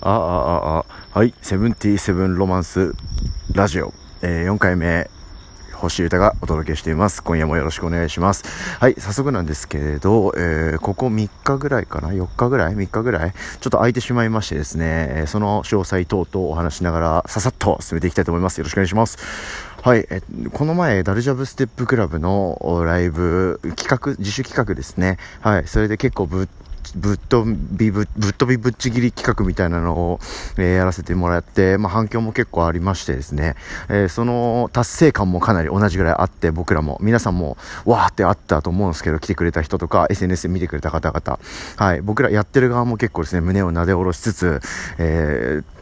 ああああ。はいセブンティーセブンロマンスラジオ、えー、4回目星歌がお届けしています。今夜もよろしくお願いします。はい早速なんですけれど、えー、ここ3日ぐらいかな？4日ぐらい？3日ぐらい？ちょっと空いてしまいましてですね、えその詳細等々お話しながらささっと進めていきたいと思います。よろしくお願いします。はい、えこの前、ダルジャブステップクラブのライブ、企画、自主企画ですね。はい、それで結構ぶっぶっ飛びぶ、ぶっ飛びぶっちぎり企画みたいなのを、えー、やらせてもらって、まあ、反響も結構ありましてですね、えー、その達成感もかなり同じぐらいあって、僕らも、皆さんも、わーってあったと思うんですけど、来てくれた人とか、SNS で見てくれた方々、はい、僕らやってる側も結構ですね、胸をなで下ろしつつ、えー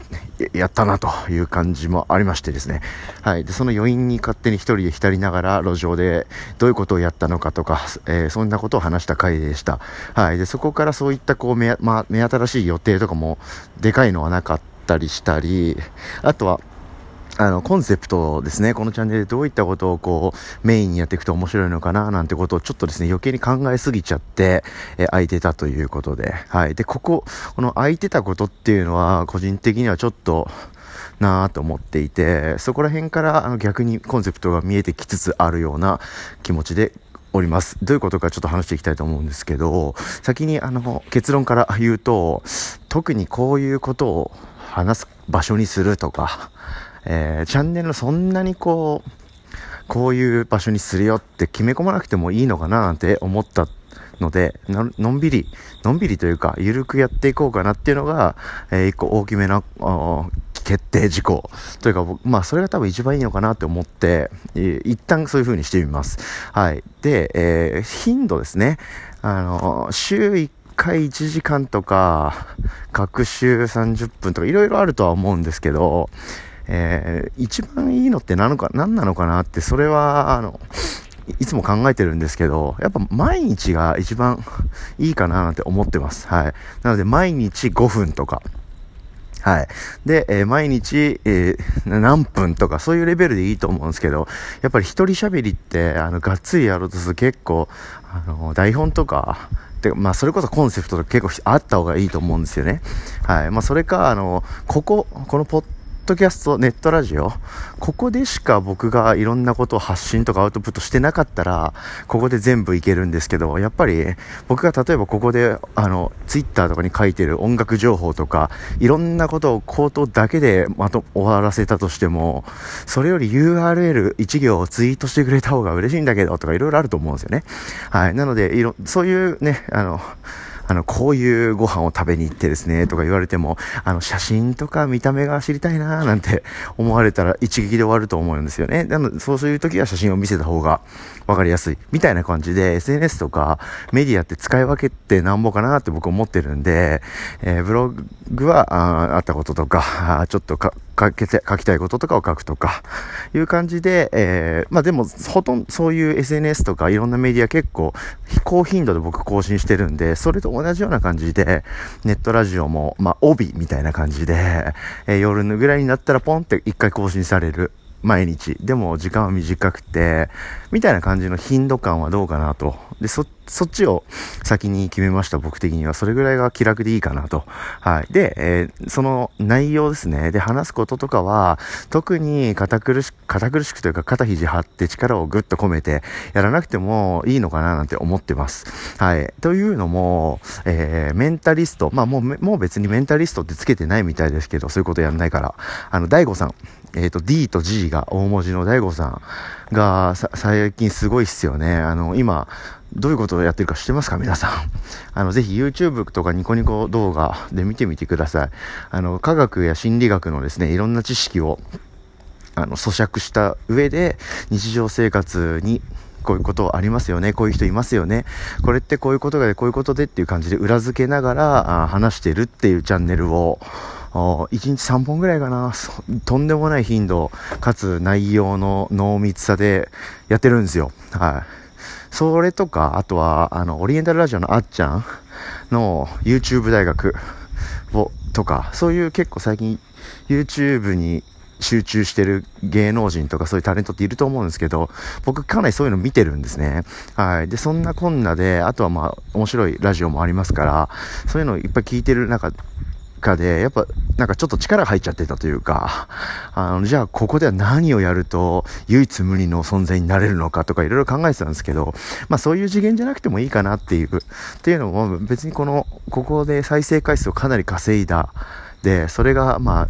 やったなという感じもありましてですね。はい。で、その余韻に勝手に一人で浸りながら路上でどういうことをやったのかとか、えー、そんなことを話した回でした。はい。で、そこからそういったこう目、まあ、目新しい予定とかもでかいのはなかったりしたり、あとは、あの、コンセプトですね。このチャンネルでどういったことをこう、メインにやっていくと面白いのかな、なんてことをちょっとですね、余計に考えすぎちゃって、え空いてたということで。はい。で、ここ、この空いてたことっていうのは、個人的にはちょっと、なぁと思っていて、そこら辺からあの逆にコンセプトが見えてきつつあるような気持ちでおります。どういうことかちょっと話していきたいと思うんですけど、先にあの結論から 言うと、特にこういうことを話す場所にするとか、えー、チャンネルそんなにこう、こういう場所にするよって決め込まなくてもいいのかななんて思ったので、のんびり、のんびりというか、ゆるくやっていこうかなっていうのが、えー、一個大きめな、決定事項というか、まあ、それが多分一番いいのかなって思って、一旦そういう風にしてみます。はい。で、えー、頻度ですね。あの、週1回1時間とか、各週30分とか、いろいろあるとは思うんですけど、えー、一番いいのって何のか、何なのかなって、それは、あの、いつも考えてるんですけど、やっぱ毎日が一番いいかななんて思ってます。はい。なので毎日5分とか。はい。で、えー、毎日、えー、何分とかそういうレベルでいいと思うんですけど、やっぱり一人喋りって、あの、がっつりやろうとすると結構、あの、台本とか、てまあ、それこそコンセプトとか結構あった方がいいと思うんですよね。はい。まあ、それか、あの、ここ、このポッドキャスト、ネットラジオ、ここでしか僕がいろんなことを発信とかアウトプットしてなかったら、ここで全部いけるんですけど、やっぱり僕が例えばここで、あの、ツイッターとかに書いてる音楽情報とか、いろんなことを口頭だけでまと、終わらせたとしても、それより URL1 行をツイートしてくれた方が嬉しいんだけど、とかいろいろあると思うんですよね。はい。なので、いろ、そういうね、あの、あの、こういうご飯を食べに行ってですね、とか言われても、あの、写真とか見た目が知りたいななんて思われたら一撃で終わると思うんですよね。なので、そういう時は写真を見せた方が分かりやすい。みたいな感じで、SNS とかメディアって使い分けてなんぼかなって僕思ってるんで、えー、ブログはああったこととか、ちょっとか書けて、書きたいこととかを書くとか、いう感じで、えー、まあでも、ほとんどそういう SNS とかいろんなメディア結構、高頻度で僕更新してるんで、それと同じような感じで、ネットラジオも、まあ帯みたいな感じで、えー、夜のぐらいになったらポンって一回更新される。毎日。でも時間は短くて、みたいな感じの頻度感はどうかなと。で、そ、そっちを先に決めました、僕的には。それぐらいが気楽でいいかなと。はい。で、えー、その内容ですね。で、話すこととかは、特に堅苦しく、堅苦しくというか、肩肘張って力をぐっと込めて、やらなくてもいいのかななんて思ってます。はい。というのも、えー、メンタリスト、まあもう、もう別にメンタリストってつけてないみたいですけど、そういうことやんないから。あの、大悟さん。えっ、ー、と、D と G が大文字の大悟さんが最近すごいっすよね。あの、今、どういうことをやってるか知ってますか？皆さん。あの、ぜひ YouTube とかニコニコ動画で見てみてください。あの、科学や心理学のですね、いろんな知識を、あの、咀嚼した上で、日常生活にこういうことありますよね。こういう人いますよね。これってこういうことで、こういうことでっていう感じで裏付けながら話してるっていうチャンネルを、1日3本ぐらいかな。とんでもない頻度、かつ内容の濃密さでやってるんですよ。はい。それとか、あとは、あの、オリエンタルラジオのあっちゃんの YouTube 大学を、とか、そういう結構最近 YouTube に集中してる芸能人とかそういうタレントっていると思うんですけど、僕かなりそういうの見てるんですね。はい。で、そんなこんなで、あとはまあ、面白いラジオもありますから、そういうのをいっぱい聞いてる中かで、やっぱ、なんかちょっと力入っちゃってたというか、あの、じゃあここでは何をやると唯一無二の存在になれるのかとかいろいろ考えてたんですけど、まあそういう次元じゃなくてもいいかなっていう、っていうのも別にこの、ここで再生回数をかなり稼いだ、で、それがまあ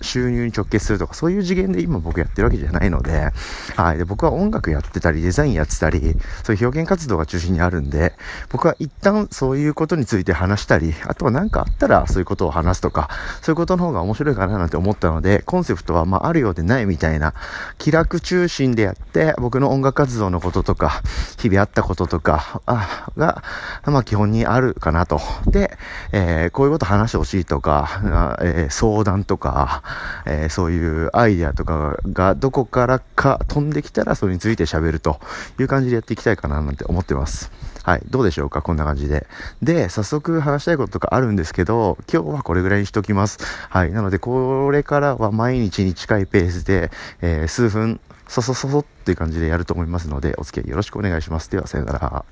収入に直結するとか、そういう次元で今僕やってるわけじゃないので、はい。で、僕は音楽やってたり、デザインやってたり、そういう表現活動が中心にあるんで、僕は一旦そういうことについて話したり、あとは何かあったらそういうことを話すとか、そういうことの方が面白いかななんて思ったので、コンセプトはまああるようでないみたいな、気楽中心でやって、僕の音楽活動のこととか、日々あったこととか、あ、が、まあ基本にあるかなと。で、えー、こういうこと話してほしいとか、えー、相談とかえー、そういうアイデアとかがどこからか飛んできたらそれについて喋るという感じでやっていきたいかななんて思ってます。はい。どうでしょうか？こんな感じで。で、早速話したいこととかあるんですけど、今日はこれぐらいにしときます。はい。なので、これからは毎日に近いペースで、えー、数分、そそそそっていう感じでやると思いますので、お付き合いよろしくお願いします。では、さよなら。